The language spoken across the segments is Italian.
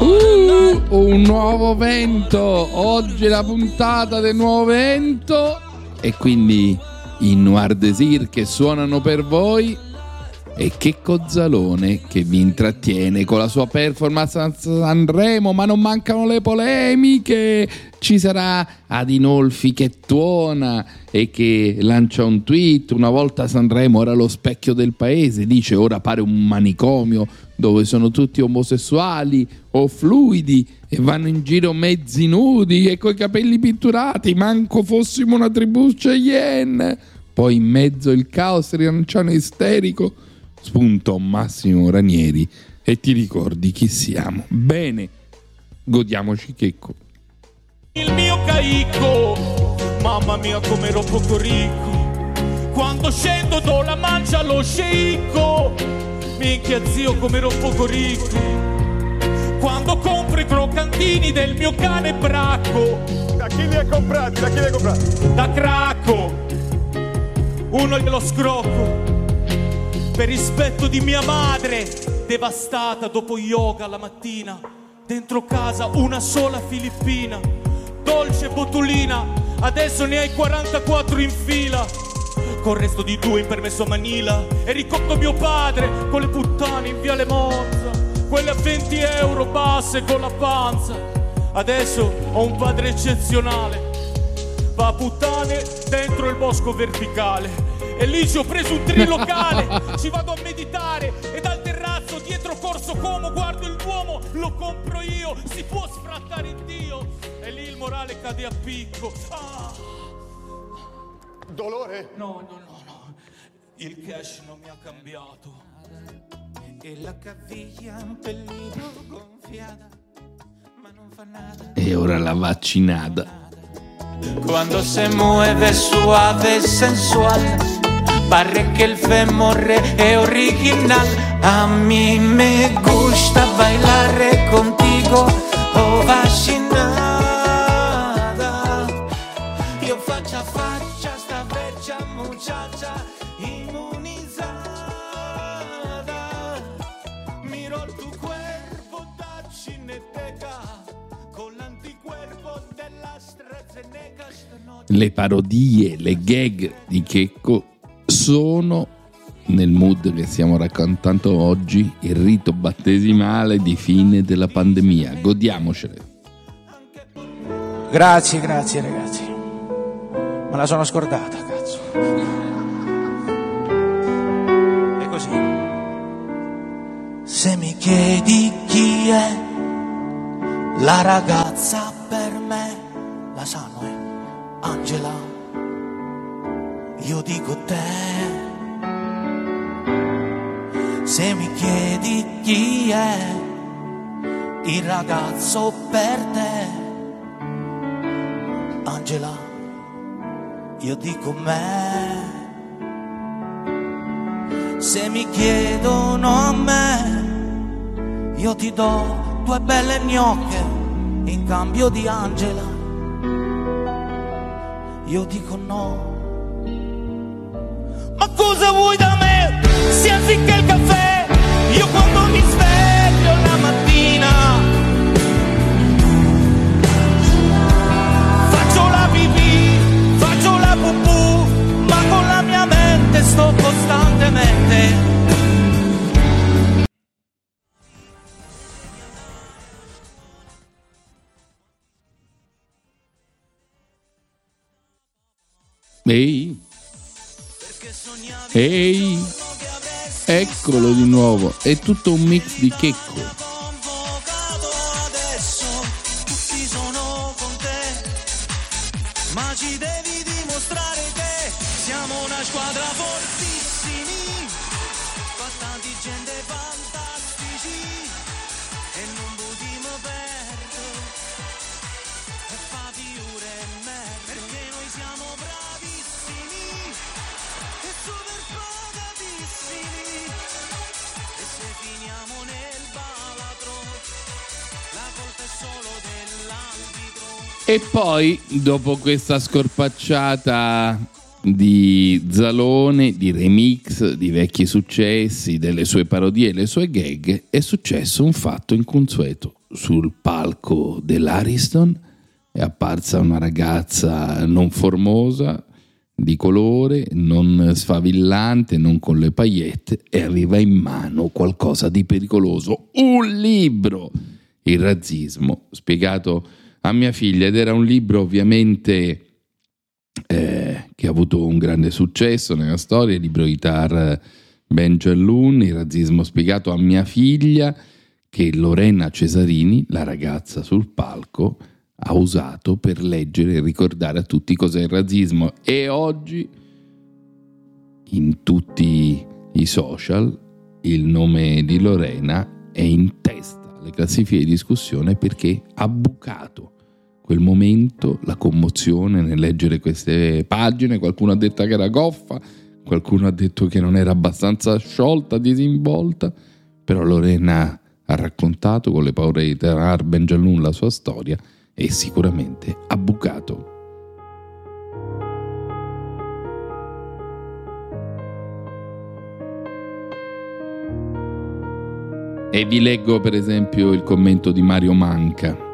Uh, un nuovo vento. Oggi è la puntata del nuovo vento. E quindi i Noir Desir che suonano per voi. E che Cozzalone che vi intrattiene con la sua performance a Sanremo, ma non mancano le polemiche. Ci sarà Adinolfi che tuona e che lancia un tweet. Una volta Sanremo era lo specchio del paese, dice ora pare un manicomio dove sono tutti omosessuali o fluidi e vanno in giro mezzi nudi e coi capelli pitturati, manco fossimo una tribù Cheyenne. Poi in mezzo il caos rianciano isterico, spunta un Massimo Ranieri e ti ricordi chi siamo. Bene, godiamoci Checco. Il mio caico, mamma mia come ero poco ricco. Quando scendo do la mancia allo sceicco. Minchia zio come ero poco ricco. Quando compro i croccantini del mio cane bracco. Da chi li hai comprati? Da chi li hai comprati? Da cracco. Uno glielo scrocco. Per rispetto di mia madre, devastata dopo yoga la mattina. Dentro casa una sola filippina. Dolce botulina, adesso ne hai 44 in fila. Con il resto di due in permesso a Manila. E ricotto mio padre con le puttane in viale Monza. Quelle a 20 euro basse con la panza. Adesso ho un padre eccezionale. Va a puttane dentro il bosco verticale. E lì ci ho preso un trilocale. Ci vado a meditare e dal terrazzo dietro Corso Como guardo il Duomo. Lo compro io, si può sfrattare in Dio. E lì il morale cade a picco. Ah. Dolore? No, no, no, no. Il cash non mi ha cambiato. E la caviglia un pelino gonfiata, ma non fa nada. E ora la vaccinata. Cuando se mueve suave e sensual, pare que el femore es original. A mí me gusta bailar contigo, oh vaccinada. Le parodie, le gag di Checco sono nel mood che stiamo raccontando oggi, il rito battesimale di fine della pandemia. Godiamocele. Grazie, grazie ragazzi. Me la sono scordata, cazzo. E così. Se mi chiedi chi è la ragazza per me, Io dico te. Se mi chiedi chi è il ragazzo per te, Angela, io dico me. Se mi chiedono a me, io ti do due belle gnocche in cambio di Angela. Io dico no. Ma cosa vuoi da me? Se anziché il caffè, io quando mi sveglio la mattina Faccio la pipì, faccio la pupù, ma con la mia mente sto costantemente. Ehi, ehi, eccolo di nuovo. È tutto un mix di Checco. Poi, dopo questa scorpacciata di Zalone, di remix, di vecchi successi, delle sue parodie e le sue gag, è successo un fatto inconsueto. Sul palco dell'Ariston è apparsa una ragazza non formosa, di colore, non sfavillante, non con le paillette, e aveva in mano qualcosa di pericoloso, un libro, il razzismo, spiegato a mia figlia ed era un libro ovviamente eh, che ha avuto un grande successo nella storia, il libro di Tar Benjalun, il razzismo spiegato a mia figlia che Lorena Cesarini, la ragazza sul palco, ha usato per leggere e ricordare a tutti cos'è il razzismo. E oggi in tutti i social il nome di Lorena è in testa alle classifiche di discussione perché ha bucato quel momento, la commozione nel leggere queste pagine, qualcuno ha detto che era goffa, qualcuno ha detto che non era abbastanza sciolta, disinvolta, però Lorena ha raccontato con le paure di Tarar Benjalun la sua storia e sicuramente ha bucato. E vi leggo per esempio il commento di Mario Manca.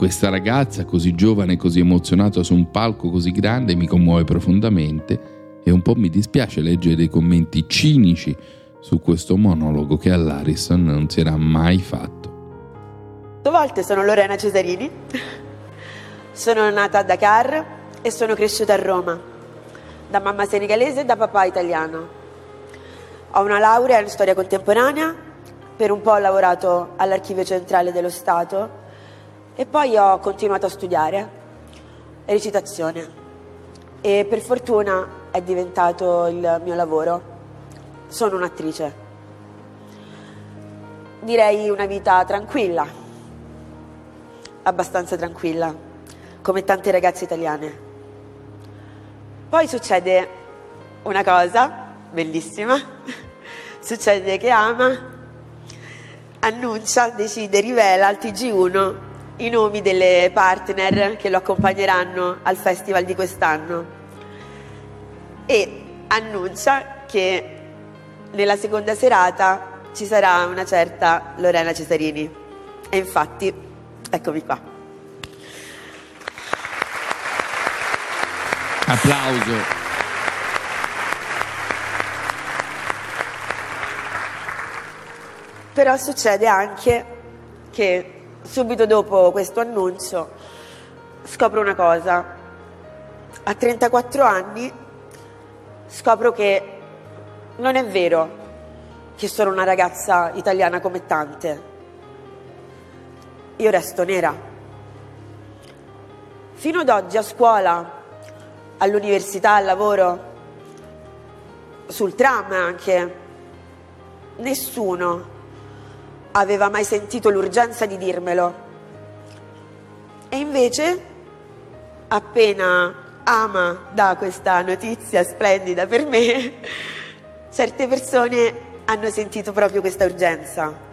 Questa ragazza così giovane così emozionata su un palco così grande mi commuove profondamente e un po' mi dispiace leggere dei commenti cinici su questo monologo che all'Arison non si era mai fatto. Due volte sono Lorena Cesarini, sono nata a Dakar e sono cresciuta a Roma, da mamma senegalese e da papà italiano. Ho una laurea in storia contemporanea per un po' ho lavorato all'Archivio Centrale dello Stato e poi ho continuato a studiare recitazione e per fortuna è diventato il mio lavoro. Sono un'attrice. Direi una vita tranquilla, abbastanza tranquilla, come tante ragazze italiane. Poi succede una cosa bellissima, succede che Ama annuncia, decide, rivela al TG1 i nomi delle partner che lo accompagneranno al festival di quest'anno e annuncia che nella seconda serata ci sarà una certa Lorena Cesarini. E infatti, eccomi qua. Applauso. Però succede anche che subito dopo questo annuncio scopro una cosa. A 34 anni scopro che non è vero che sono una ragazza italiana come tante. Io resto nera. Fino ad oggi a scuola, all'università, al lavoro, sul tram anche, nessuno aveva mai sentito l'urgenza di dirmelo. E invece, appena Ama dà questa notizia splendida per me, certe persone hanno sentito proprio questa urgenza.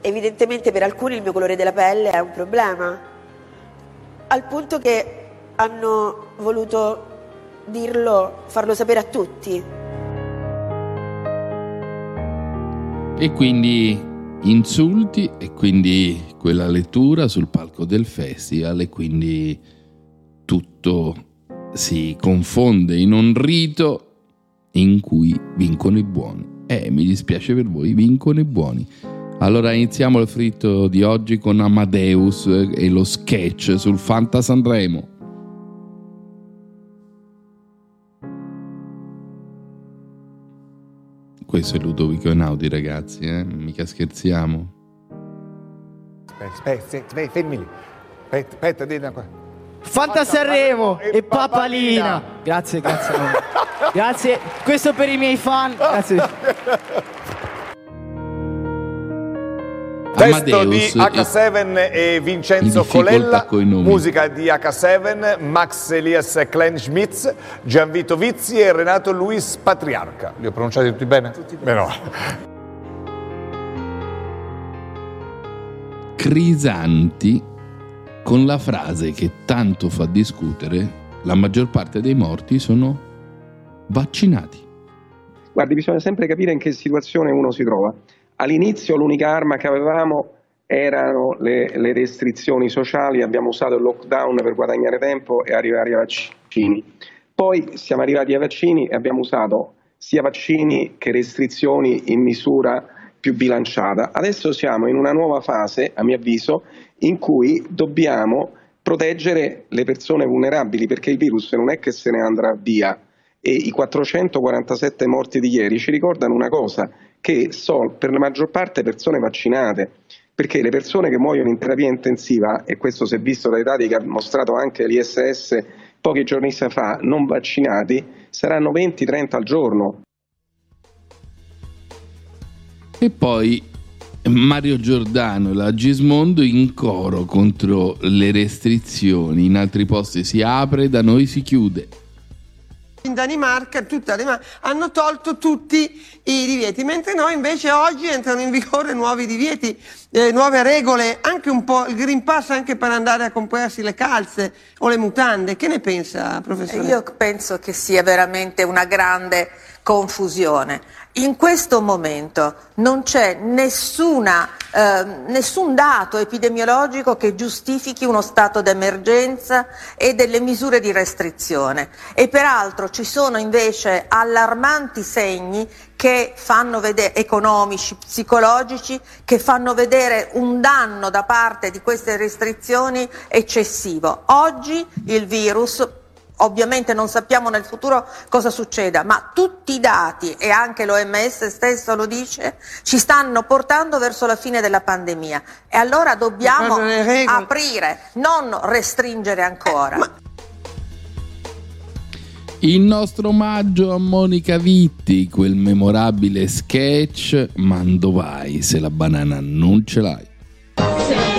Evidentemente per alcuni il mio colore della pelle è un problema, al punto che hanno voluto dirlo, farlo sapere a tutti. E quindi insulti e quindi quella lettura sul palco del festival e quindi tutto si confonde in un rito in cui vincono i buoni. Eh, mi dispiace per voi, vincono i buoni. Allora iniziamo il fritto di oggi con Amadeus e lo sketch sul Fanta Sanremo. Questo è Ludovico Einaudi, ragazzi, eh? mica scherziamo. Aspetta, fermi lì. Aspetta, aspetta, dite qua. Fanta Sanremo e Papalina. Grazie, grazie. grazie. Questo per i miei fan. Grazie. Testo di Amadeus H7 e Vincenzo in difficoltà Colella, musica di H7, Max Elias Klein Schmitz, Gianvito Vizzi e Renato Luis Patriarca. Li ho pronunciati tutti bene? Tutti bene. no. Crisanti con la frase che tanto fa discutere, la maggior parte dei morti sono vaccinati. Guardi, bisogna sempre capire in che situazione uno si trova. All'inizio l'unica arma che avevamo erano le, le restrizioni sociali, abbiamo usato il lockdown per guadagnare tempo e arrivare ai vaccini. Poi siamo arrivati ai vaccini e abbiamo usato sia vaccini che restrizioni in misura più bilanciata. Adesso siamo in una nuova fase, a mio avviso, in cui dobbiamo proteggere le persone vulnerabili perché il virus non è che se ne andrà via e i 447 morti di ieri ci ricordano una cosa, che sono per la maggior parte persone vaccinate, perché le persone che muoiono in terapia intensiva, e questo si è visto dai dati che ha mostrato anche l'ISS pochi giorni fa, non vaccinati, saranno 20-30 al giorno. E poi Mario Giordano e la Gismondo in coro contro le restrizioni. In altri posti si apre, da noi si chiude. In Danimarca, tutta Danimarca, hanno tolto tutti i divieti, mentre noi invece oggi entrano in vigore nuovi divieti, eh, nuove regole, anche un po' il Green Pass anche per andare a comprarsi le calze o le mutande. Che ne pensa, professore? Io penso che sia veramente una grande confusione. In questo momento non c'è nessuna, eh, nessun dato epidemiologico che giustifichi uno stato d'emergenza e delle misure di restrizione e peraltro ci sono invece allarmanti segni vedere, economici, psicologici, che fanno vedere un danno da parte di queste restrizioni eccessivo. Oggi il virus Ovviamente non sappiamo nel futuro cosa succeda, ma tutti i dati, e anche l'OMS stesso lo dice, ci stanno portando verso la fine della pandemia. E allora dobbiamo aprire, non restringere ancora. Ma... Il nostro omaggio a Monica Vitti, quel memorabile sketch, Mando vai se la banana non ce l'hai. Eh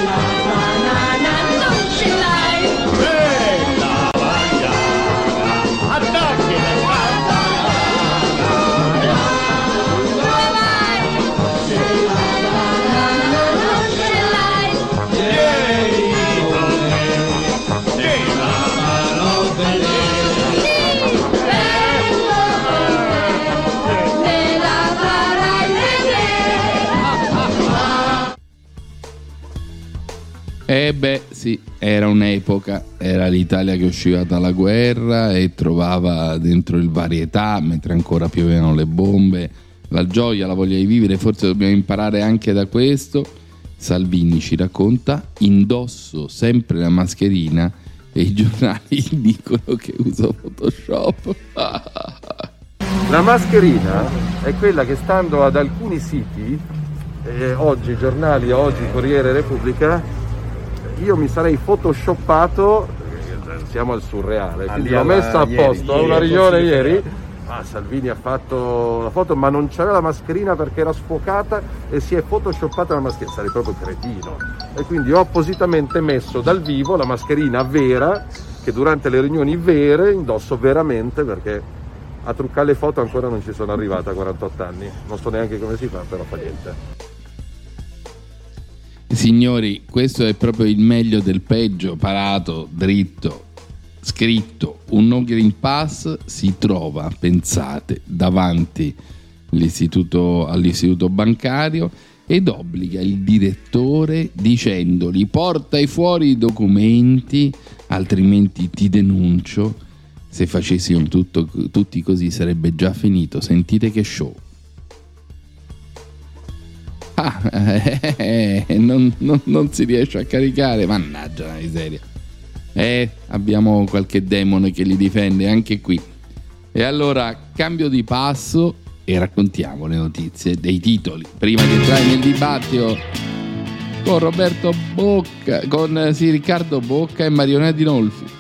un'epoca, era l'Italia che usciva dalla guerra e trovava dentro il varietà, mentre ancora piovevano le bombe, la gioia, la voglia di vivere, forse dobbiamo imparare anche da questo. Salvini ci racconta, indosso sempre la mascherina e i giornali dicono che uso Photoshop. la mascherina è quella che stando ad alcuni siti, eh, oggi giornali, oggi Corriere Repubblica, io mi sarei photoshoppato, siamo al surreale, quindi l'ho messa a posto, a una riunione ieri, ah, Salvini ha fatto la foto ma non c'era la mascherina perché era sfocata e si è photoshoppata la mascherina, sarei proprio cretino. E quindi ho appositamente messo dal vivo la mascherina vera che durante le riunioni vere indosso veramente perché a truccare le foto ancora non ci sono arrivata a 48 anni, non so neanche come si fa, però fa niente. Signori, questo è proprio il meglio del peggio, parato, dritto, scritto. Un no green pass si trova, pensate, davanti all'istituto, all'istituto bancario ed obbliga il direttore dicendogli portai fuori i documenti, altrimenti ti denuncio. Se facessimo tutto, tutti così sarebbe già finito. Sentite che show. Eh, non, non, non, si riesce a caricare, mannaggia la miseria. Eh, abbiamo qualche demone che li difende anche qui. E allora, cambio di passo e raccontiamo le notizie dei titoli. Prima di entrare nel dibattito con Roberto Bocca, con sì, Riccardo Bocca e Marione Dinolfi.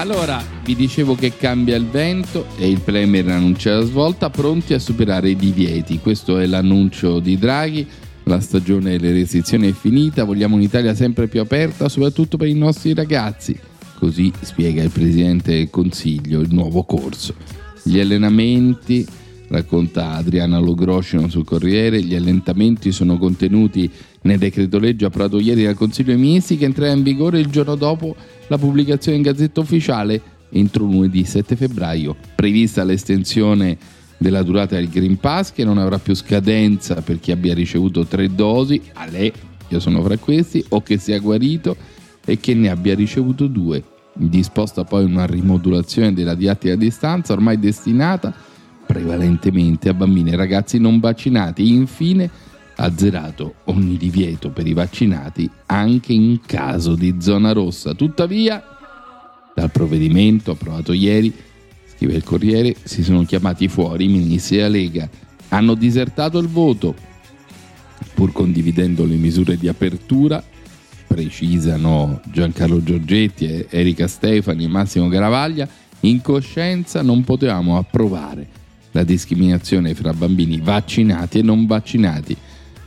Allora, vi dicevo che cambia il vento e il Premier annuncia la svolta, pronti a superare i divieti. Questo è l'annuncio di Draghi. La stagione delle restrizioni è finita, vogliamo un'Italia sempre più aperta, soprattutto per i nostri ragazzi. Così spiega il Presidente del Consiglio il nuovo corso. Gli allenamenti, racconta Adriana Logroscino sul Corriere, gli allenamenti sono contenuti nel decreto legge approvato ieri dal Consiglio dei Ministri che entrerà in vigore il giorno dopo la pubblicazione in Gazzetta Ufficiale entro lunedì 7 febbraio. Prevista l'estensione della durata del Green Pass che non avrà più scadenza per chi abbia ricevuto tre dosi, a lei, io sono fra questi, o che sia guarito e che ne abbia ricevuto due. Disposta poi una rimodulazione della didattica a distanza ormai destinata prevalentemente a bambini e ragazzi non vaccinati. Infine, azzerato ogni divieto per i vaccinati anche in caso di zona rossa. Tuttavia, dal provvedimento approvato ieri, scrive il Corriere, si sono chiamati fuori i ministri della Lega, hanno disertato il voto, pur condividendo le misure di apertura, precisano Giancarlo Giorgetti, Erika Stefani e Massimo Garavaglia, in coscienza non potevamo approvare la discriminazione fra bambini vaccinati e non vaccinati.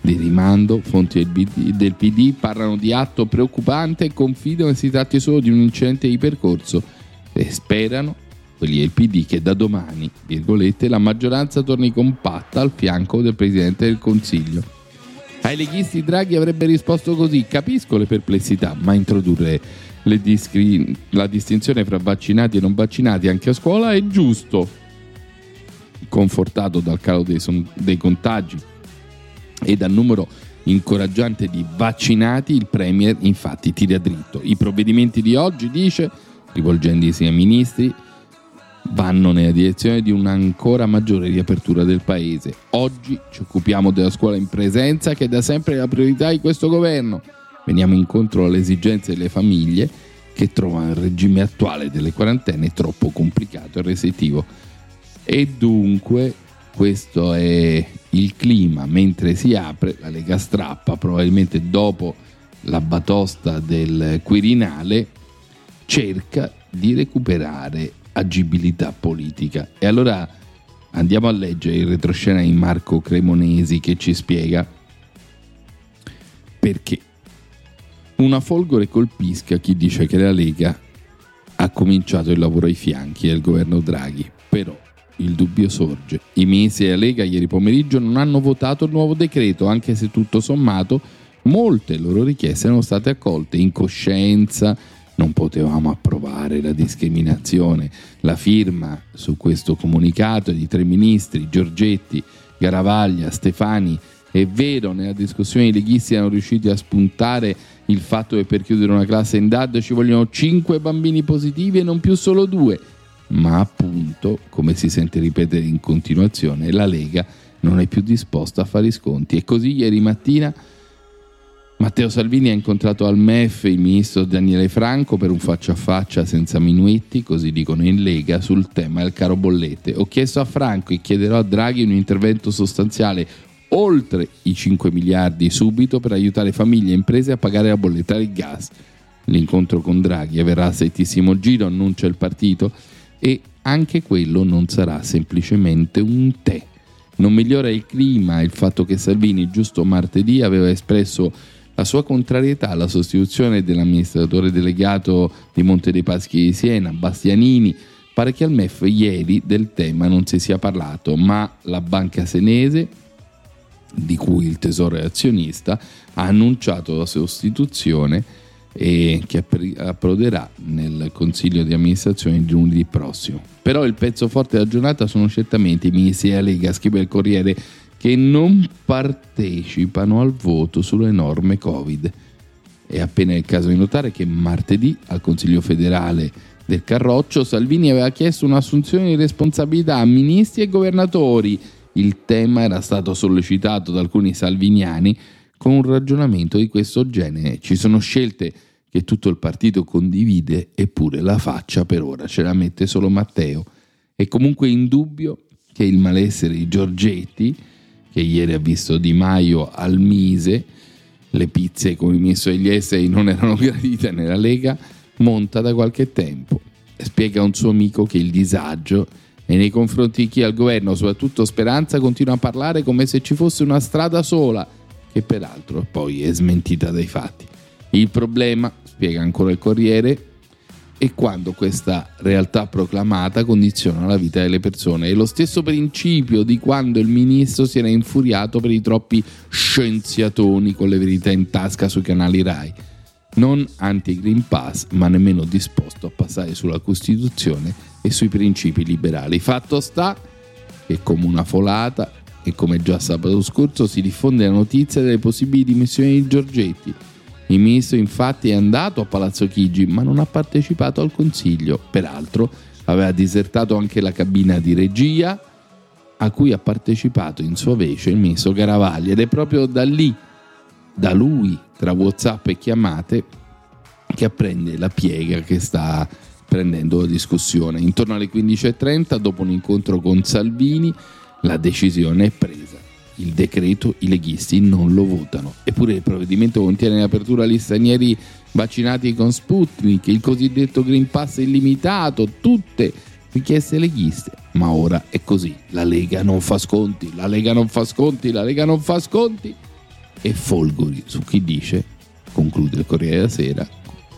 Di rimando, fonti del PD parlano di atto preoccupante e confidano che si tratti solo di un incidente di percorso e sperano quelli del PD che da domani, virgolette, la maggioranza torni compatta al fianco del Presidente del Consiglio. Ai leghisti Draghi avrebbe risposto così: Capisco le perplessità, ma introdurre discri- la distinzione fra vaccinati e non vaccinati anche a scuola è giusto. Confortato dal calo dei, son- dei contagi e dal numero incoraggiante di vaccinati, il Premier infatti tira dritto. I provvedimenti di oggi, dice, rivolgendosi ai ministri, vanno nella direzione di un'ancora maggiore riapertura del paese. Oggi ci occupiamo della scuola in presenza che è da sempre la priorità di questo governo. Veniamo incontro alle esigenze delle famiglie che trovano il regime attuale delle quarantene troppo complicato e restrittivo. E dunque questo è il clima mentre si apre la Lega strappa probabilmente dopo la batosta del Quirinale cerca di recuperare agibilità politica. E allora andiamo a leggere il retroscena di Marco Cremonesi che ci spiega perché una folgore colpisca chi dice che la Lega ha cominciato il lavoro ai fianchi del governo Draghi, però il dubbio sorge. I ministri della Lega ieri pomeriggio non hanno votato il nuovo decreto, anche se tutto sommato molte loro richieste erano state accolte in coscienza, non potevamo approvare la discriminazione. La firma su questo comunicato di tre ministri, Giorgetti, Garavaglia, Stefani, è vero, nella discussione i leghisti erano riusciti a spuntare il fatto che per chiudere una classe in DAD ci vogliono cinque bambini positivi e non più solo due. Ma appunto, come si sente ripetere in continuazione, la Lega non è più disposta a fare i sconti. E così ieri mattina Matteo Salvini ha incontrato al MEF il ministro Daniele Franco per un faccia a faccia senza minuetti, così dicono in Lega, sul tema del caro bollette. Ho chiesto a Franco e chiederò a Draghi un intervento sostanziale oltre i 5 miliardi subito per aiutare famiglie e imprese a pagare la bolletta del gas. L'incontro con Draghi avverrà a settissimo giro, annuncia il partito, e anche quello non sarà semplicemente un tè. Non migliora il clima il fatto che Salvini giusto martedì aveva espresso la sua contrarietà alla sostituzione dell'amministratore delegato di Monte dei Paschi di Siena, Bastianini. Pare che al MEF ieri del tema non si sia parlato, ma la banca senese, di cui il tesoro è azionista, ha annunciato la sostituzione e che approderà nel consiglio di amministrazione di lunedì prossimo. Però il pezzo forte della giornata sono certamente i ministri della Lega, scrive il Corriere che non partecipano al voto sulle norme Covid. È appena il caso di notare che martedì al Consiglio federale del Carroccio Salvini aveva chiesto un'assunzione di responsabilità a ministri e governatori. Il tema era stato sollecitato da alcuni salviniani con un ragionamento di questo genere. Ci sono scelte che tutto il partito condivide, eppure la faccia per ora ce la mette solo Matteo. È comunque indubbio che il malessere di Giorgetti che ieri ha visto Di Maio al Mise, le pizze con il ministro degli esteri non erano gradite nella Lega, monta da qualche tempo. Spiega a un suo amico che il disagio è nei confronti di chi al governo, soprattutto Speranza, continua a parlare come se ci fosse una strada sola, che peraltro poi è smentita dai fatti. Il problema, spiega ancora il Corriere, e quando questa realtà proclamata condiziona la vita delle persone. È lo stesso principio di quando il ministro si era infuriato per i troppi scienziatoni con le verità in tasca sui canali RAI. Non anti-Green Pass, ma nemmeno disposto a passare sulla Costituzione e sui principi liberali. Fatto sta che come una folata e come già sabato scorso si diffonde la notizia delle possibili dimissioni di Giorgetti. Il ministro infatti è andato a Palazzo Chigi ma non ha partecipato al consiglio. Peraltro aveva disertato anche la cabina di regia a cui ha partecipato in sua vece il ministro Garavaglia ed è proprio da lì, da lui, tra Whatsapp e chiamate, che apprende la piega che sta prendendo la discussione. Intorno alle 15.30, dopo un incontro con Salvini, la decisione è presa. Il decreto i leghisti non lo votano. Eppure il provvedimento contiene l'apertura agli stranieri vaccinati con Sputnik, il cosiddetto Green Pass illimitato, tutte richieste leghiste. Ma ora è così. La Lega non fa sconti, la Lega non fa sconti, la Lega non fa sconti. E folgori su chi dice, conclude il Corriere della Sera,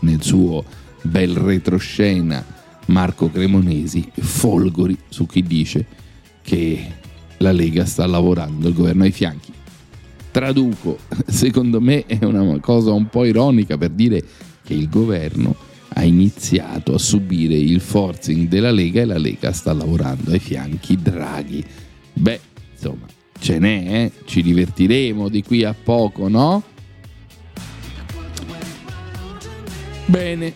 nel suo bel retroscena Marco Cremonesi, folgori su chi dice che la Lega sta lavorando, il governo ai fianchi. Traduco, secondo me è una cosa un po' ironica per dire che il governo ha iniziato a subire il forcing della Lega e la Lega sta lavorando ai fianchi Draghi. Beh, insomma, ce n'è, eh? ci divertiremo di qui a poco, no? Bene,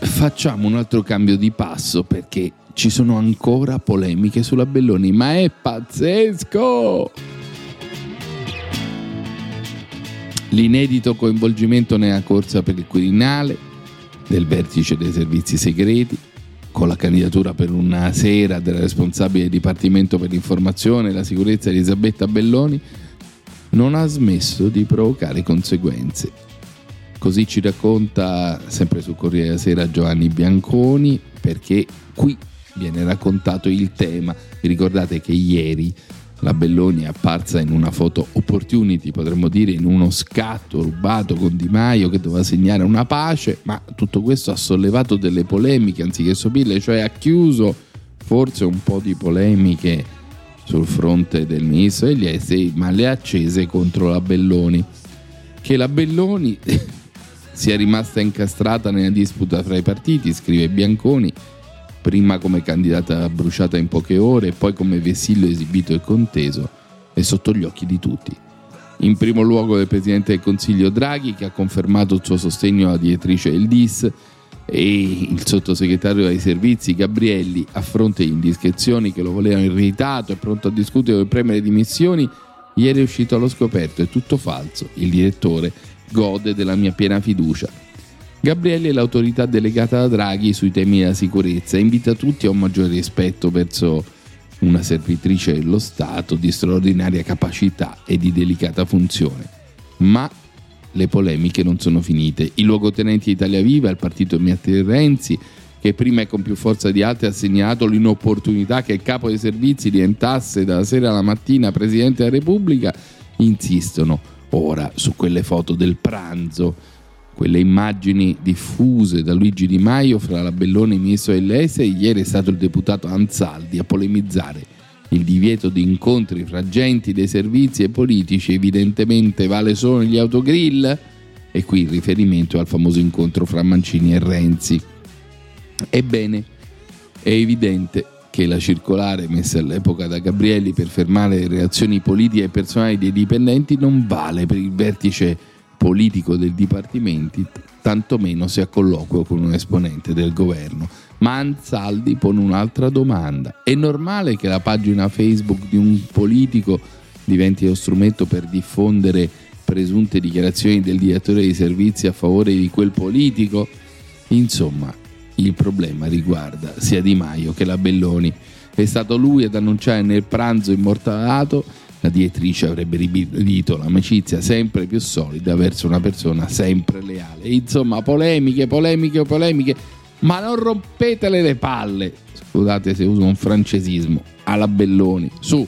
facciamo un altro cambio di passo perché ci sono ancora polemiche sulla Belloni, ma è pazzesco! L'inedito coinvolgimento nella corsa per il Quirinale del vertice dei servizi segreti, con la candidatura per una sera della responsabile Dipartimento per l'informazione e la sicurezza Elisabetta Belloni, non ha smesso di provocare conseguenze. Così ci racconta sempre sul Corriere della Sera Giovanni Bianconi, perché qui viene raccontato il tema. Vi ricordate che ieri la Belloni è apparsa in una foto opportunity, potremmo dire in uno scatto rubato con Di Maio che doveva segnare una pace, ma tutto questo ha sollevato delle polemiche anziché sopirle, cioè ha chiuso forse un po' di polemiche sul fronte del ministro degli esteri, ma le ha accese contro la Belloni. Che la Belloni sia rimasta incastrata nella disputa fra i partiti, scrive Bianconi, prima come candidata bruciata in poche ore e poi come vessillo esibito e conteso, è sotto gli occhi di tutti. In primo luogo del Presidente del Consiglio Draghi che ha confermato il suo sostegno alla direttrice Eldis e il sottosegretario ai servizi Gabrielli a fronte di indiscrezioni che lo volevano irritato e pronto a discutere per premere dimissioni, ieri è uscito allo scoperto, è tutto falso, il direttore gode della mia piena fiducia. Gabrielli è l'autorità delegata da Draghi sui temi della sicurezza e invita tutti a un maggiore rispetto verso una servitrice dello Stato di straordinaria capacità e di delicata funzione. Ma le polemiche non sono finite. I luogotenenti Italia Viva, il partito di Matteo Renzi, che prima e con più forza di altri ha segnalato l'inopportunità che il capo dei servizi diventasse dalla sera alla mattina Presidente della Repubblica, insistono ora su quelle foto del pranzo quelle immagini diffuse da Luigi Di Maio fra la Bellone e dell'Este e ieri è stato il deputato Anzaldi a polemizzare il divieto di incontri fra genti dei servizi e politici evidentemente vale solo negli autogrill e qui il riferimento al famoso incontro fra Mancini e Renzi. Ebbene, è evidente che la circolare messa all'epoca da Gabrielli per fermare le reazioni politiche e personali dei dipendenti non vale per il vertice politico del Dipartimento, tantomeno se a colloquio con un esponente del governo. Ma Anzaldi pone un'altra domanda. È normale che la pagina Facebook di un politico diventi lo strumento per diffondere presunte dichiarazioni del direttore dei servizi a favore di quel politico? Insomma, il problema riguarda sia Di Maio che la Belloni. È stato lui ad annunciare nel pranzo immortalato la direttrice avrebbe ribadito l'amicizia sempre più solida verso una persona sempre leale. Insomma, polemiche, polemiche, polemiche, ma non rompetele le palle. Scusate se uso un francesismo, alla Belloni. Su,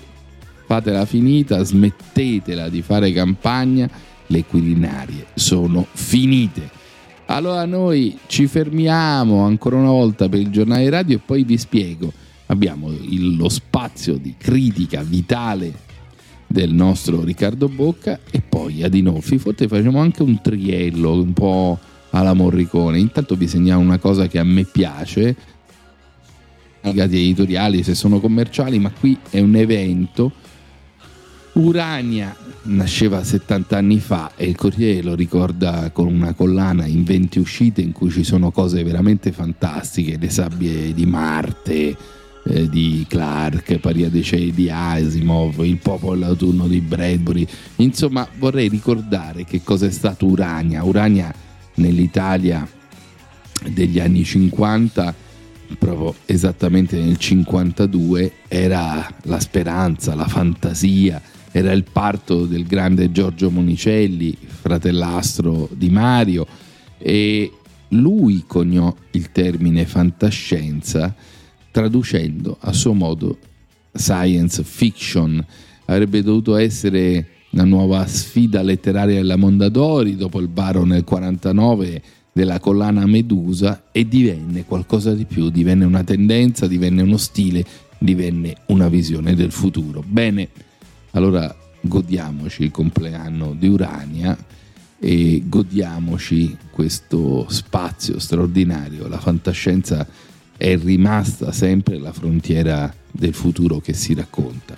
fatela finita, smettetela di fare campagna, le quirinarie sono finite. Allora noi ci fermiamo ancora una volta per il giornale radio e poi vi spiego. Abbiamo lo spazio di critica vitale del nostro Riccardo Bocca e poi Adinolfi. Forse facciamo anche un triello un po' alla Morricone. Intanto vi segnalo una cosa che a me piace. I gati editoriali se sono commerciali, ma qui è un evento. Urania nasceva 70 anni fa e il Corriere lo ricorda con una collana in 20 uscite in cui ci sono cose veramente fantastiche, le sabbie di Marte, eh, di Clark, Paria dei Cieli di Asimov, Il popolo dell'autunno di Bradbury. Insomma, vorrei ricordare che cosa è stato Urania. Urania nell'Italia degli anni 50, proprio esattamente nel 52, era la speranza, la fantasia, era il parto del grande Giorgio Monicelli, fratellastro di Mario, e lui coniò il termine fantascienza traducendo a suo modo science fiction. Avrebbe dovuto essere la nuova sfida letteraria della Mondadori dopo il Baro nel 49 della collana Medusa e divenne qualcosa di più, divenne una tendenza, divenne uno stile, divenne una visione del futuro. Bene, allora godiamoci il compleanno di Urania e godiamoci questo spazio straordinario. La fantascienza è rimasta sempre la frontiera del futuro che si racconta.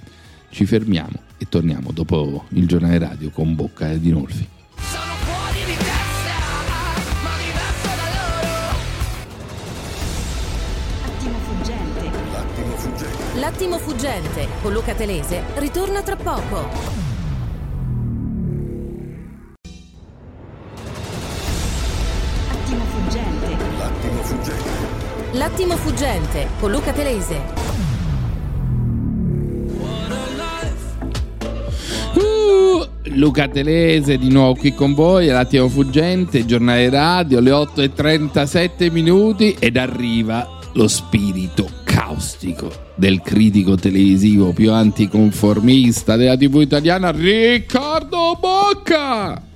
Ci fermiamo e torniamo dopo il giornale radio con Bocca e Dinolfi. Attimo fuggente. L'attimo fuggente con Luca Telese ritorna tra poco. L'attimo fuggente con Luca Telese. Uh, Luca Telese di nuovo qui con voi, l'attimo fuggente, giornale radio, le 8 e 37 minuti ed arriva lo spirito caustico del critico televisivo più anticonformista della tv italiana, Riccardo Bocca!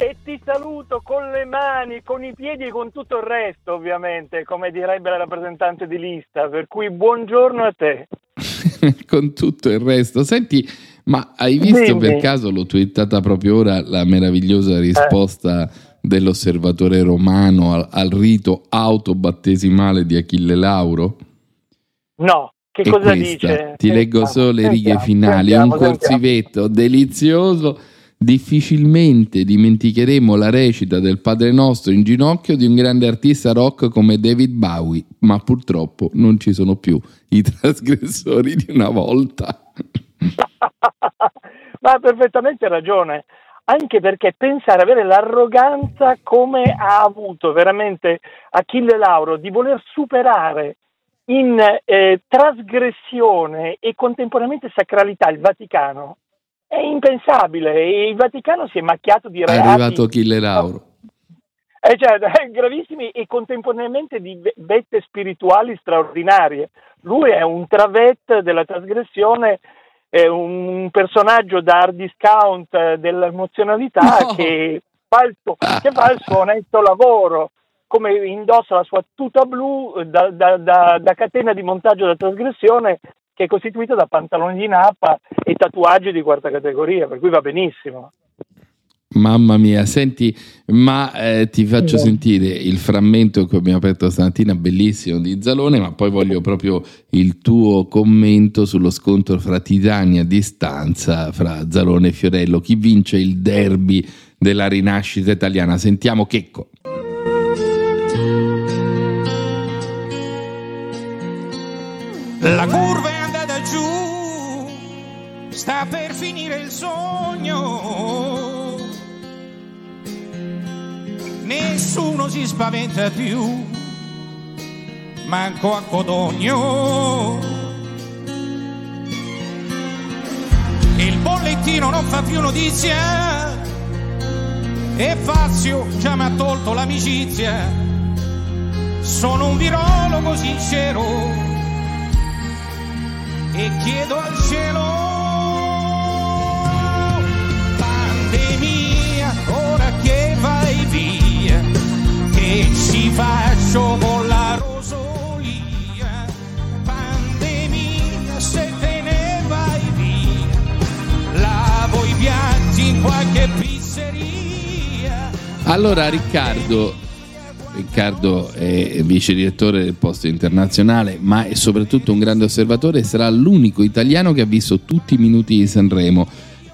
E ti saluto con le mani, con i piedi e con tutto il resto, ovviamente, come direbbe la rappresentante di lista. Per cui buongiorno a te. con tutto il resto. Senti, ma hai visto Dimmi. per caso, l'ho twittata proprio ora, la meravigliosa risposta dell'osservatore romano al, al rito autobattesimale di Achille Lauro? No, che cosa questa. dice? Ti leggo solo le righe sentiamo, finali. È un sentiamo, corsivetto delizioso. Difficilmente dimenticheremo la recita del Padre Nostro in ginocchio di un grande artista rock come David Bowie, ma purtroppo non ci sono più i trasgressori di una volta. Ma ha perfettamente ragione, anche perché pensare avere l'arroganza come ha avuto veramente Achille Lauro di voler superare in eh, trasgressione e contemporaneamente sacralità il Vaticano è impensabile il Vaticano si è macchiato di È reati arrivato Achille Lauro. eh, cioè, gravissimi e contemporaneamente di ve- vette spirituali straordinarie. Lui è un travet della trasgressione, è un personaggio da hard discount eh, dell'emozionalità No. che, fa il suo, che fa il suo onesto lavoro, come indossa la sua tuta blu eh, da, da- da- da catena di montaggio da trasgressione che è costituita da pantaloni di nappa e tatuaggi di quarta categoria, per cui va benissimo. Mamma mia, senti, ma eh, ti faccio Sì. sentire il frammento che abbiamo aperto stamattina, bellissimo, di Zalone, ma poi voglio proprio il tuo commento sullo scontro fra Titania a distanza, fra Zalone e Fiorello. Chi vince il derby della rinascita italiana? Sentiamo Checco. La curva sta per finire il sogno. Nessuno si spaventa più, manco a Codogno. Il bollettino non fa più notizia e Fazio già mi ha tolto l'amicizia. Sono un virologo sincero e chiedo al cielo via che ci faccio con la rosolia. Pandemia se te ne vai via lavo i piatti in qualche pizzeria? Allora Riccardo Riccardo è vice direttore del Posto Internazionale, ma è soprattutto un grande osservatore e sarà l'unico italiano che ha visto tutti i minuti di Sanremo.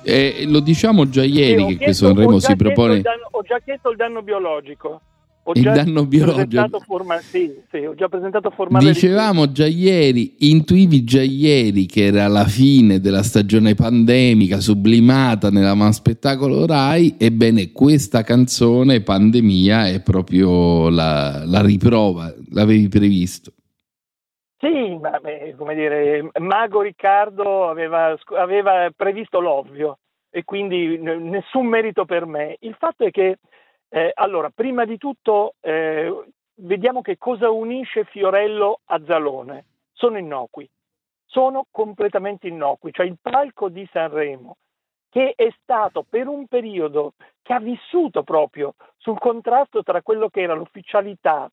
E lo diciamo già ieri che questo Sanremo si propone danno- ho già chiesto il danno biologico. Ho Il già danno biologico. forma- sì, sì, ho già presentato formale Dicevamo già ieri, intuivi già ieri che era la fine della stagione pandemica sublimata nella spettacolo Rai, ebbene questa canzone Pandemia è proprio la, la riprova, l'avevi previsto. Sì, ma beh, come dire, Mago Riccardo aveva, aveva previsto l'ovvio e quindi nessun merito per me. Il fatto è che, eh, allora, prima di tutto, eh, vediamo che cosa unisce Fiorello a Zalone. Sono innocui, sono completamente innocui, cioè il palco di Sanremo che è stato per un periodo che ha vissuto proprio sul contrasto tra quello che era l'ufficialità,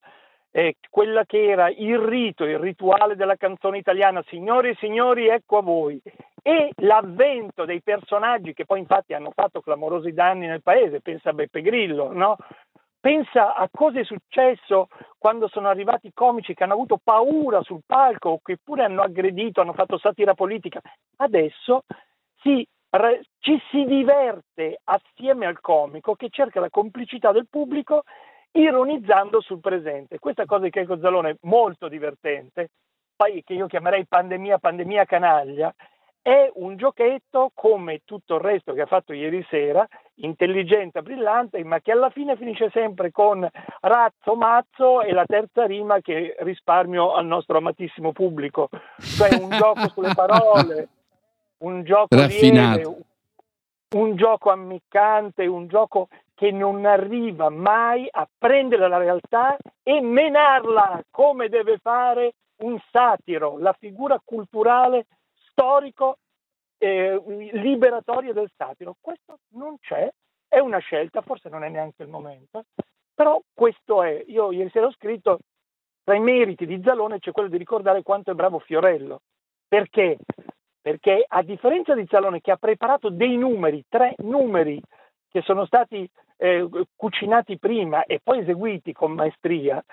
eh, quella che era il rito, il rituale della canzone italiana, signori e signori, ecco a voi, e l'avvento dei personaggi che poi infatti hanno fatto clamorosi danni nel paese, pensa a Beppe Grillo, no? Pensa a cosa è successo quando sono arrivati i comici che hanno avuto paura sul palco o che pure hanno aggredito, hanno fatto satira politica. Adesso si re- ci si diverte assieme al comico che cerca la complicità del pubblico ironizzando sul presente. Questa cosa di Checo Zalone è molto divertente, poi che io chiamerei pandemia, pandemia canaglia, è un giochetto come tutto il resto che ha fatto ieri sera, intelligente, brillante, ma che alla fine finisce sempre con razzo, mazzo e la terza rima che risparmio al nostro amatissimo pubblico. Cioè un gioco sulle parole, un gioco Raffinato. lieve, un gioco ammiccante, un gioco che non arriva mai a prendere la realtà e menarla come deve fare un satiro, la figura culturale storico eh, liberatoria del satiro. Questo non c'è, è una scelta, forse non è neanche il momento, però questo è. Io ieri sera ho scritto tra i meriti di Zalone c'è quello di ricordare quanto è bravo Fiorello. Perché? Perché a differenza di Zalone che ha preparato dei numeri, tre numeri che sono stati eh, cucinati prima e poi eseguiti con maestria,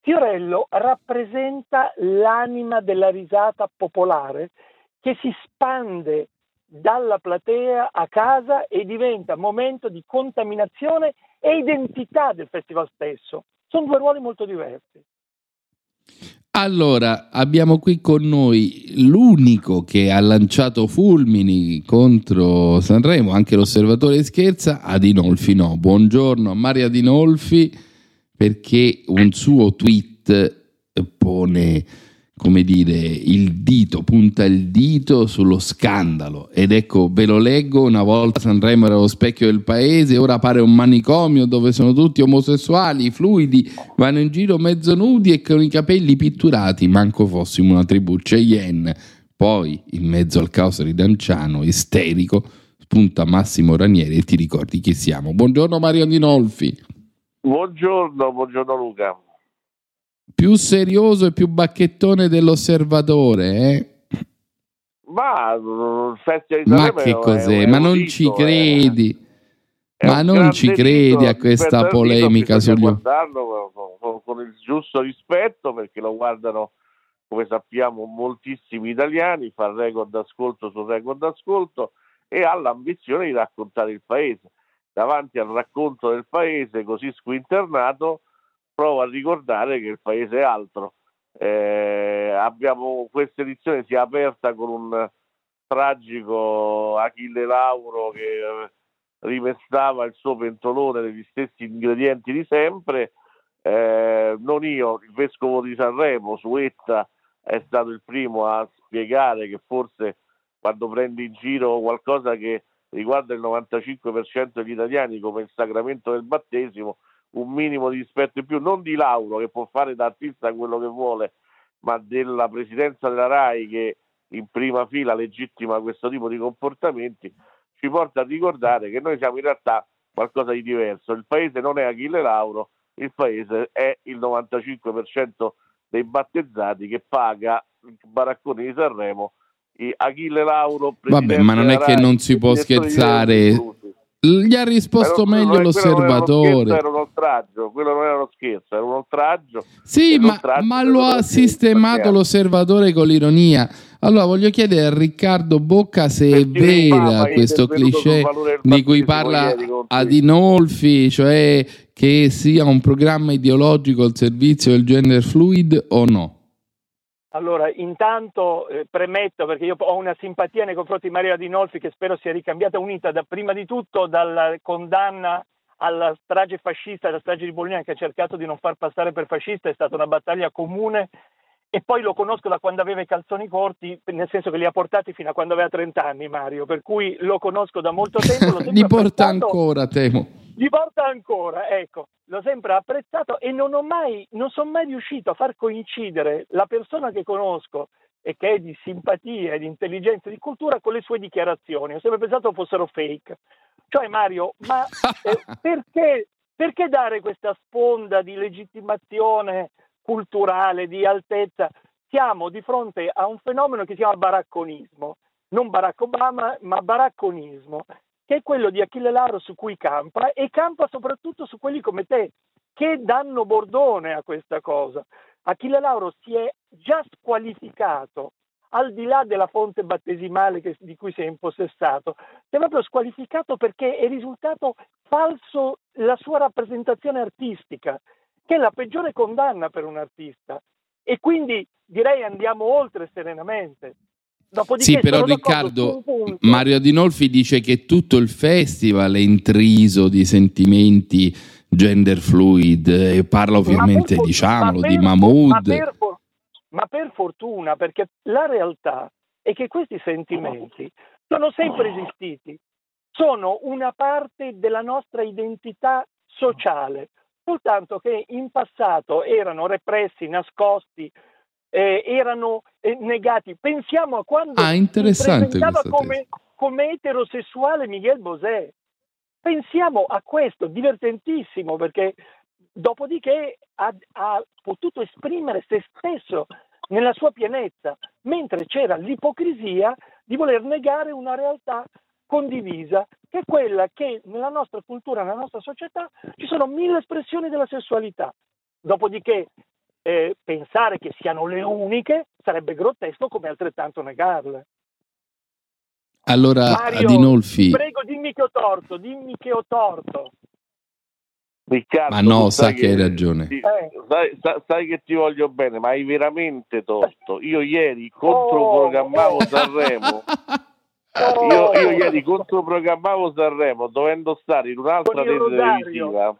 Fiorello rappresenta l'anima della risata popolare che si spande dalla platea a casa e diventa momento di contaminazione e identità del festival stesso. Sono due ruoli molto diversi. Allora, abbiamo qui con noi l'unico che ha lanciato fulmini contro Sanremo, anche l'osservatore scherza, Adinolfi no. Buongiorno a Maria Adinolfi perché un suo tweet pone, come dire, il dito, punta il dito sullo scandalo ed ecco, ve lo leggo, una volta Sanremo era lo specchio del paese, ora pare un manicomio dove sono tutti omosessuali, fluidi, vanno in giro mezzo nudi e con i capelli pitturati, manco fossimo una tribù Cheyenne. Poi, in mezzo al caos ridanciano, isterico, spunta Massimo Ranieri e ti ricordi chi siamo. Buongiorno Mario Dinolfi. Buongiorno, buongiorno Luca. Più serioso e più bacchettone dell'osservatore, eh? Ma mm, il Festival di Ma che cos'è? è Ma non rito, ci eh. credi? È Ma non ci credi a questa polemica sugli... guardarlo con, con- il giusto rispetto perché lo guardano, come sappiamo, moltissimi italiani, fa record ascolto su record ascolto e ha l'ambizione di raccontare il paese. Davanti al racconto del paese così squinternato, provo a ricordare che il paese è altro. Eh, abbiamo questa edizione si è aperta con un tragico Achille Lauro che eh, rimestava il suo pentolone degli stessi ingredienti di sempre. Eh, non io, il vescovo di Sanremo, Suetta, è stato il primo a spiegare che forse quando prendi in giro qualcosa che riguarda il 95% degli italiani come il sacramento del battesimo, un minimo di rispetto in più, non di Lauro che può fare da artista quello che vuole, ma della presidenza della RAI che in prima fila legittima questo tipo di comportamenti, ci porta a ricordare che noi siamo in realtà qualcosa di diverso. Il paese non è Achille Lauro, il paese è il 95% dei battezzati che paga il baraccone di Sanremo. Achille Lauro, Vabbè, ma non è che non si può scherzare. Gli ha risposto meglio era uno l'osservatore. Era un oltraggio, quello non era uno scherzo, era un oltraggio. Sì, ma, l'oltraggio ma lo ha sistemato l'osservatore con l'ironia. Allora voglio chiedere a Riccardo Bocca se è vera questo cliché di cui parla Adinolfi, cioè che sia un programma ideologico al servizio del gender fluid o no? Allora, intanto eh, premetto, perché io ho una simpatia nei confronti di Maria Dinolfi che spero sia ricambiata, unita da, prima di tutto dalla condanna alla strage fascista, alla strage di Bologna che ha cercato di non far passare per fascista, è stata una battaglia comune e poi lo conosco da quando aveva i calzoni corti, nel senso che li ha portati fino a quando aveva 30 anni Mario, per cui lo conosco da molto tempo. Li porta ancora, temo. Li porta ancora, ecco, l'ho sempre apprezzato e non ho mai, non sono mai riuscito a far coincidere la persona che conosco e che è di simpatia, di intelligenza di cultura con le sue dichiarazioni. Ho sempre pensato fossero fake. Cioè Mario, ma eh, perché, perché dare questa sponda di legittimazione culturale, di altezza? Siamo di fronte a un fenomeno che si chiama baracconismo, non Barack Obama, ma baracconismo, che è quello di Achille Lauro su cui campa e campa soprattutto su quelli come te che danno bordone a questa cosa. Achille Lauro si è già squalificato al di là della fonte battesimale che- di cui si è impossessato, si è proprio squalificato perché è risultato falso la sua rappresentazione artistica, che è la peggiore condanna per un artista. E quindi direi andiamo oltre serenamente. Dopodiché Sì, però Riccardo. Mario Adinolfi dice che tutto il festival è intriso di sentimenti gender fluid e parla ovviamente, for- diciamolo, ma di per- Ma per, ma per fortuna, perché la realtà è che questi sentimenti sono sempre esistiti, sono una parte della nostra identità sociale, soltanto che in passato erano repressi, nascosti, eh, erano eh, negati. Pensiamo a quando Ah, presentava come, come eterosessuale Miguel Bosé. Pensiamo a questo, divertentissimo, perché dopodiché ha, ha potuto esprimere se stesso nella sua pienezza, mentre c'era l'ipocrisia di voler negare una realtà condivisa, che è quella che nella nostra cultura, nella nostra società, ci sono mille espressioni della sessualità. Dopodiché eh, pensare che siano le uniche sarebbe grottesco come altrettanto negarle. Allora, Mario, Adinolfi, ti prego, dimmi che ho torto, dimmi che ho torto. Riccardo, ma no, sa sai che hai ragione. sì, sai, sa- sai che ti voglio bene, ma hai veramente torto. Io ieri controprogrammavo Oh. Sanremo. Io, io ieri controprogrammavo Sanremo dovendo stare in un'altra televisiva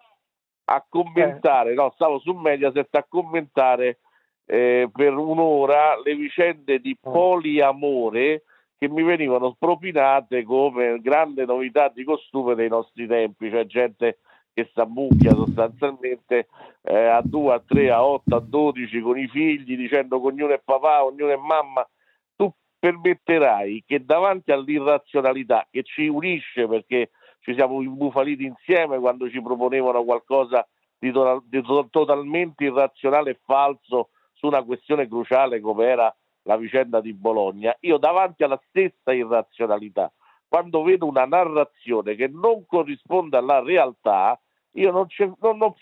a commentare, no, stavo su Mediaset a commentare eh, per un'ora le vicende di poliamore che mi venivano spropinate come grande novità di costume dei nostri tempi, cioè gente che s'ammucchia sostanzialmente eh, a 2, a 3, a 8, a 12 con i figli dicendo che ognuno è papà, ognuno è mamma. Tu permetterai che davanti all'irrazionalità che ci unisce perché ci siamo imbufaliti insieme quando ci proponevano qualcosa di, to- di to- totalmente irrazionale e falso su una questione cruciale come era la vicenda di Bologna, io davanti alla stessa irrazionalità, quando vedo una narrazione che non corrisponde alla realtà, io non, c'è- non- non-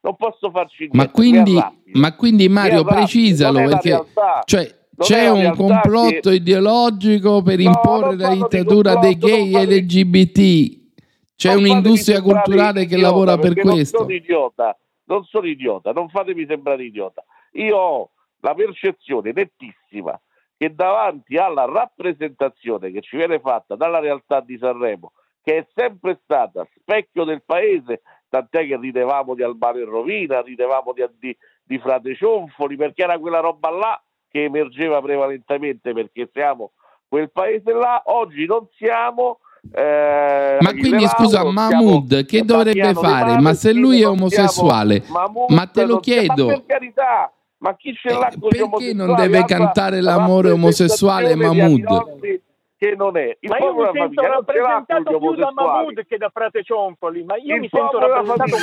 non posso farci niente. Ma quindi, ma quindi Mario, precisalo perché cioè, c'è un complotto che- ideologico per No, imporre la dittatura dei gay e parlo di- LGBT. C'è Non un'industria culturale che idiota, lavora per perché Non questo. sono idiota, non sono idiota, non fatemi sembrare idiota. Io ho la percezione nettissima che davanti alla rappresentazione che ci viene fatta dalla realtà di Sanremo, che è sempre stata specchio del paese, tant'è che ridevamo di Albano in rovina, ridevamo di, di, di Frate Cionfoli, perché era quella roba là che emergeva prevalentemente perché siamo quel paese là, oggi non siamo. Eh, Ma quindi scusa, siamo Mahmood che dovrebbe fare? Ma se lui è omosessuale, Mahmood, ma te lo chiedo, Ma per carità, ma chi ce l'ha con gli perché non deve cantare l'amore omosessuale Mahmood? Adinolfi Che non è. Il Ma io mi sento con rappresentato più da. Mahmood che da Frate Cionfoli, ma io Il mi sento rappresentato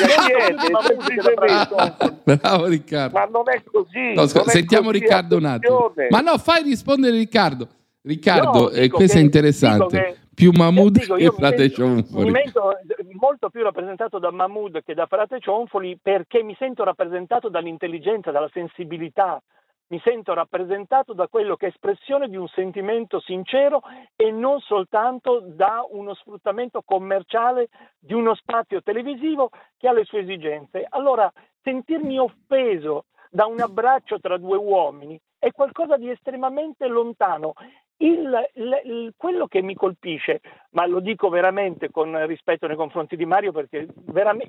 più da Frate Cionfoli. Bravo Riccardo. Ma non è così. No, non è sentiamo così, Riccardo un attimo. Ma no, fai rispondere Riccardo. Riccardo, No, eh, questo è che- interessante dico che- Più Mahmood Dico, che frate sento- Mi Cionfoli. sento molto più rappresentato da Mahmood che da Frate Cionfoli perché mi sento rappresentato dall'intelligenza, dalla sensibilità, mi sento rappresentato da quello che è espressione di un sentimento sincero e non soltanto da uno sfruttamento commerciale di uno spazio televisivo che ha le sue esigenze. Allora, sentirmi offeso da un abbraccio tra due uomini è qualcosa di estremamente lontano. Il- il- il- quello che mi colpisce, ma lo dico veramente con rispetto nei confronti di Mario perché,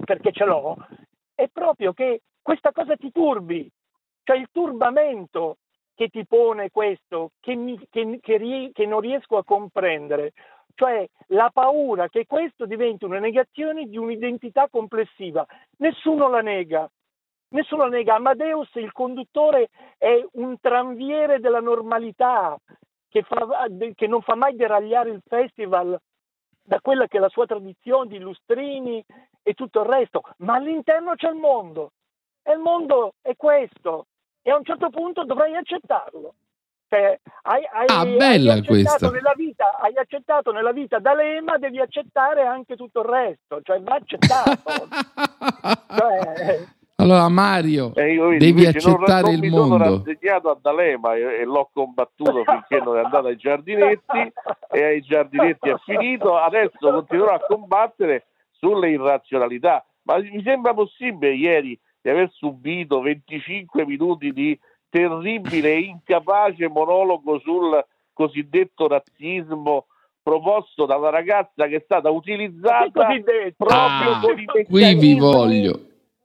perché ce l'ho, è proprio che questa cosa ti turbi, cioè il turbamento che ti pone questo, che, mi- che- che rie- che non riesco a comprendere, cioè la paura che questo diventi una negazione di un'identità complessiva. Nessuno la nega, nessuno la nega. Amadeus, il conduttore, è un tranviere della normalità che, fa- che non fa mai deragliare il festival da quella che è la sua tradizione di lustrini e tutto il resto, ma all'interno c'è il mondo e il mondo è questo e a un certo punto dovrai accettarlo. Cioè, hai, hai- Ah, hai accettato. Nella vita, hai accettato nella vita D'Alema, devi accettare anche tutto il resto, cioè va accettato. Cioè, Allora Mario, E io vedi, devi invece non- accettare non il mi sono mondo. rassegnato a D'Alema e, e l'ho combattuto finché non è andato ai giardinetti e ai giardinetti è finito. Adesso continuerò a combattere sulle irrazionalità. Ma mi sembra possibile ieri di aver subito 25 minuti di terribile e incapace monologo sul cosiddetto razzismo proposto da una ragazza che è stata utilizzata proprio Ah, con i qui vi meccanismi voglio.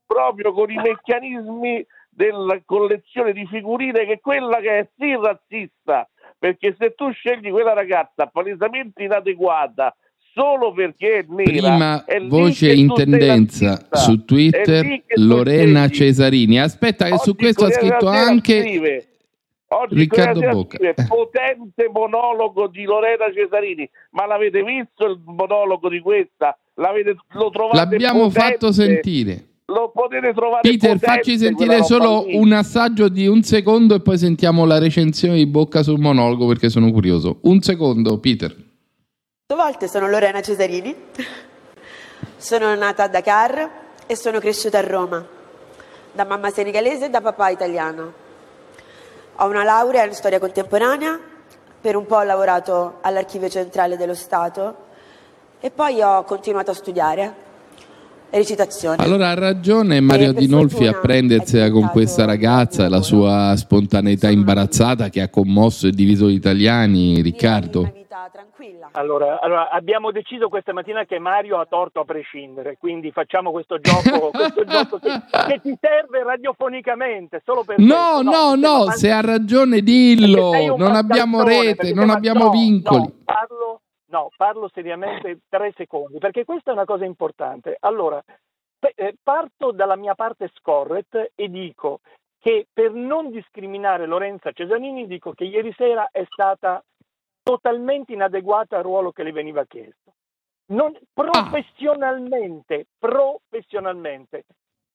Proprio con i meccanismi della collezione di figurine che è quella che è sì razzista perché se tu scegli quella ragazza palesemente inadeguata solo perché è nera Prima è voce in tendenza su Twitter Lorena. Cesarini. Aspetta che su questo ha scritto anche scrive, oggi Riccardo Bocca. Potente monologo di Lorena Cesarini ma l'avete visto il monologo di questa? L'avete, lo trovate L'abbiamo potente? fatto sentire. Lo potete trovare Peter, potente facci sentire solo lì. un assaggio di un secondo e poi sentiamo la recensione di Bocca sul monologo perché sono curioso. Un secondo, Peter. Due volte sono Lorena Cesarini, sono nata a Dakar e sono cresciuta a Roma, da mamma senegalese e da papà italiano. Ho una laurea in storia contemporanea, per un po' ho lavorato all'Archivio Centrale dello Stato e poi ho continuato a studiare recitazione. Allora ha ragione Mario Dinolfi a prendersela con questa ragazza e la sua spontaneità imbarazzata che ha commosso e diviso gli italiani, Riccardo. Allora, allora, abbiamo deciso questa mattina che Mario ha torto a prescindere, quindi facciamo questo gioco, questo gioco che, che ti serve radiofonicamente, solo per No, questo. no, no, sembra se ha ragione dillo, non abbiamo rete, non abbiamo no, vincoli. no, parlo, no, parlo seriamente tre secondi, perché questa è una cosa importante. Allora, eh, parto dalla mia parte scorret e dico che per non discriminare Lorenza Cesanini dico che ieri sera è stata totalmente inadeguata al ruolo che le veniva chiesto. Non- professionalmente, professionalmente.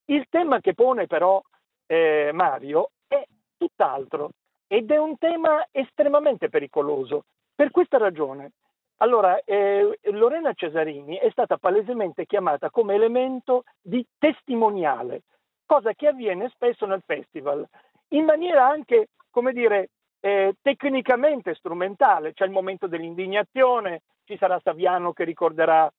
Il tema che pone però eh, Mario è tutt'altro ed è un tema estremamente pericoloso. Per questa ragione, allora, eh, Lorena Cesarini è stata palesemente chiamata come elemento di testimoniale, cosa che avviene spesso nel festival, in maniera anche, come dire, eh, tecnicamente strumentale. C'è il momento dell'indignazione, ci sarà Saviano che ricorderà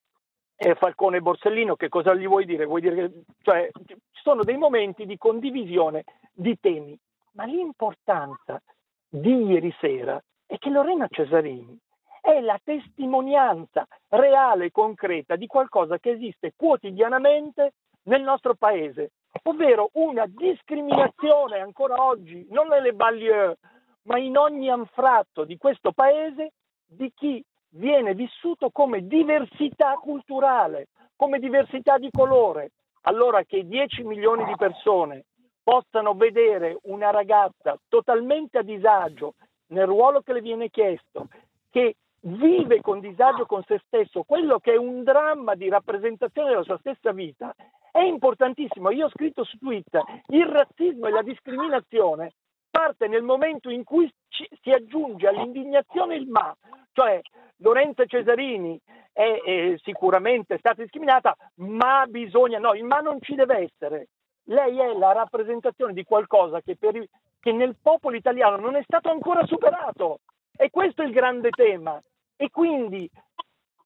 eh, Falcone e Borsellino, che cosa gli vuoi dire? Vuoi dire che cioè, ci sono dei momenti di condivisione di temi, ma l'importanza di ieri sera è che Lorena Cesarini è la testimonianza reale e concreta di qualcosa che esiste quotidianamente nel nostro paese, ovvero una discriminazione ancora oggi, non nelle banlieue, ma in ogni anfratto di questo paese di chi viene vissuto come diversità culturale, come diversità di colore. Allora che 10 milioni di persone possano vedere una ragazza totalmente a disagio nel ruolo che le viene chiesto, che vive con disagio con se stesso quello che è un dramma di rappresentazione della sua stessa vita, è importantissimo. Io ho scritto su Twitter, il razzismo e la discriminazione parte nel momento in cui ci- si aggiunge all'indignazione il ma, Cioè, Lorenza Cesarini è, è sicuramente stata discriminata, ma bisogna, no, il ma non ci deve essere. Lei è la rappresentazione di qualcosa che, per, che nel popolo italiano non è stato ancora superato. E questo è il grande tema. E quindi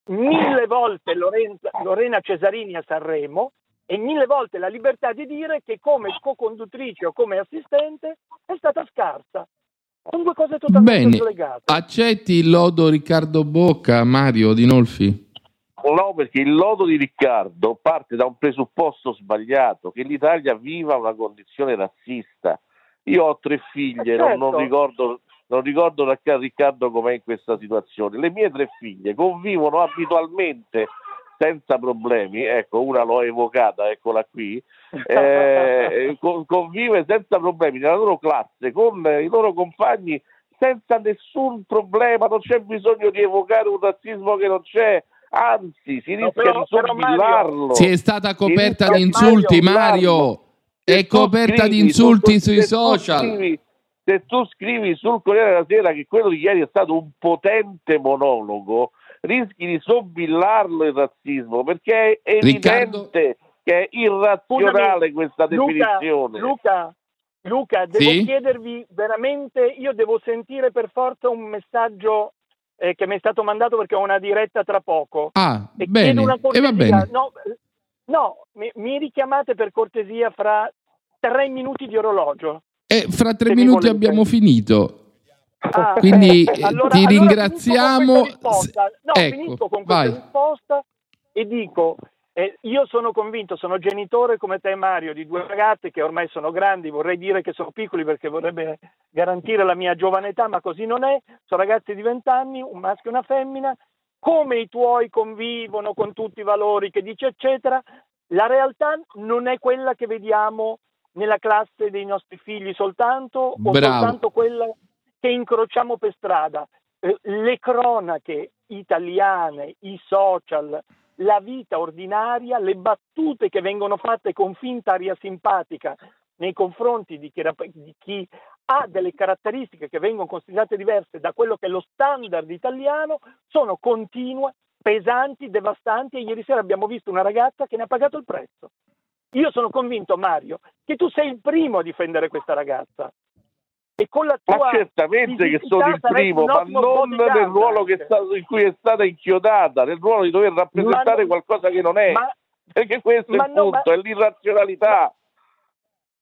mille volte Lorenza- Lorena Cesarini a Sanremo e mille volte la libertà di dire che come co-conduttrice o come assistente è stata scarsa. Sono due cose totalmente Bene, slegate. accetti il lodo Riccardo Bocca, Mario Dinolfi? No, perché il lodo di Riccardo parte da un presupposto sbagliato, che l'Italia viva una condizione razzista. Io ho tre figlie, Eh, non, certo. non ricordo, non ricordo Ricca- Riccardo com'è in questa situazione. Le mie tre figlie convivono abitualmente senza problemi, ecco, una l'ho evocata, eccola qui, eh, con- convive senza problemi nella loro classe con i loro compagni senza nessun problema, non c'è bisogno di evocare un razzismo che non c'è, anzi si No, rischia però- di sobbillarlo. Si è stata coperta di insulti, Mario, Mario. È coperta di insulti sul- sui social. scrivi- se tu scrivi sul Corriere della Sera che quello di ieri è stato un potente monologo, rischi di sobbillarlo il razzismo perché è Riccardo? evidente che è irrazionale Scusami, questa Luca, definizione. Luca, Luca, devo Sì? chiedervi veramente, io devo sentire per forza un messaggio eh, che mi è stato mandato perché ho una diretta tra poco. Ah, E bene, una e va cortesia. bene. No, no, mi, mi richiamate per cortesia fra tre minuti di orologio. E fra tre minuti abbiamo finito. Ah, Quindi eh, allora- ti allora ringraziamo. risposta. No, Ecco, finisco con questa vai. risposta e dico, eh, io sono convinto, sono genitore come te Mario di due ragazze che ormai sono grandi, vorrei dire che sono piccoli perché vorrebbe garantire la mia giovane età, ma così non è, sono ragazzi di 20 anni, un maschio e una femmina, come i tuoi convivono con tutti i valori che dice eccetera, la realtà non è quella che vediamo nella classe dei nostri figli soltanto o Bravo. soltanto quella che incrociamo per strada. Eh, Le cronache italiane, i social, la vita ordinaria, le battute che vengono fatte con finta aria simpatica nei confronti di chi, di chi ha delle caratteristiche che vengono considerate diverse da quello che è lo standard italiano, sono continue, pesanti, devastanti e ieri sera abbiamo visto una ragazza che ne ha pagato il prezzo. Io sono convinto, Mario, che tu sei il primo a difendere questa ragazza. E con la tua Ma certamente che sono il primo, ma non nel ruolo stato- in cui è stata inchiodata, nel ruolo di dover rappresentare Ma non- qualcosa che non è. Ma- Perché questo ma è il no, punto, ma- è l'irrazionalità.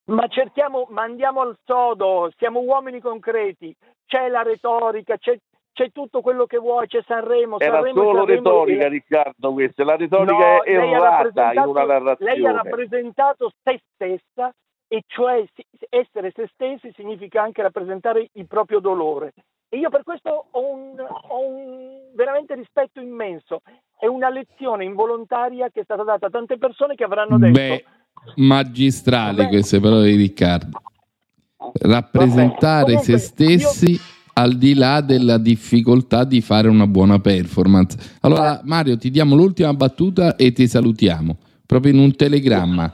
Ma cerchiamo, ma andiamo al sodo, siamo uomini concreti, c'è la retorica, c'è, c'è tutto quello che vuoi, c'è Sanremo, Era Sanremo, solo Sanremo, retorica, e- Riccardo, questa. La retorica No, è errata in una narrazione. Lei ha rappresentato se stessa e cioè essere se stessi significa anche rappresentare il proprio dolore. E io per questo ho un, ho un veramente rispetto immenso. È una lezione involontaria che è stata data a tante persone che avranno detto Beh, magistrali Vabbè. queste parole di Riccardo. Rappresentare Vabbè. se stessi al di là della difficoltà di fare una buona performance. Allora, Mario, ti diamo l'ultima battuta e ti salutiamo. Proprio in un telegramma.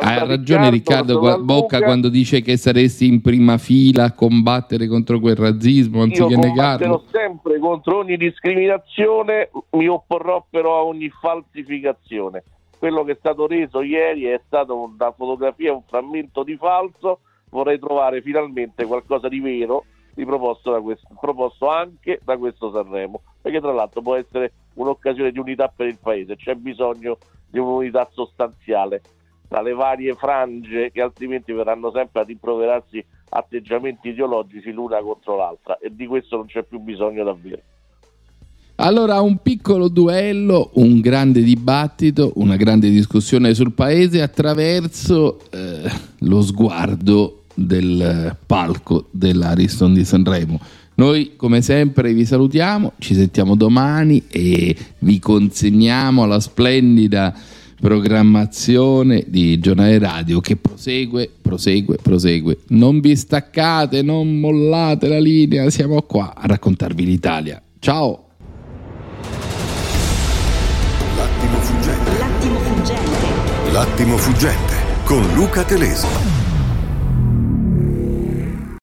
Ha ragione Riccardo qua- Bocca quando dice che saresti in prima fila a combattere contro quel razzismo Io anziché combatterò negarlo. sempre contro ogni discriminazione, mi opporrò però a ogni falsificazione. Quello che è stato reso ieri è stata una fotografia, un frammento di falso. Vorrei trovare finalmente qualcosa di vero riproposto da questo, proposto anche da questo Sanremo, perché tra l'altro può essere un'occasione di unità per il paese. C'è bisogno di un'unità sostanziale tra le varie frange che altrimenti verranno sempre ad improverarsi atteggiamenti ideologici l'una contro l'altra e di questo non c'è più bisogno davvero. Allora, un piccolo duello, un grande dibattito, una grande discussione sul paese attraverso eh, lo sguardo del palco dell'Ariston di Sanremo. Noi, come sempre, vi salutiamo, ci sentiamo domani e vi consegniamo alla splendida programmazione di Giornale Radio che prosegue, prosegue, prosegue. Non vi staccate, non mollate la linea, siamo qua a raccontarvi l'Italia. Ciao! L'attimo fuggente. L'attimo fuggente. L'attimo fuggente con Luca Telesi.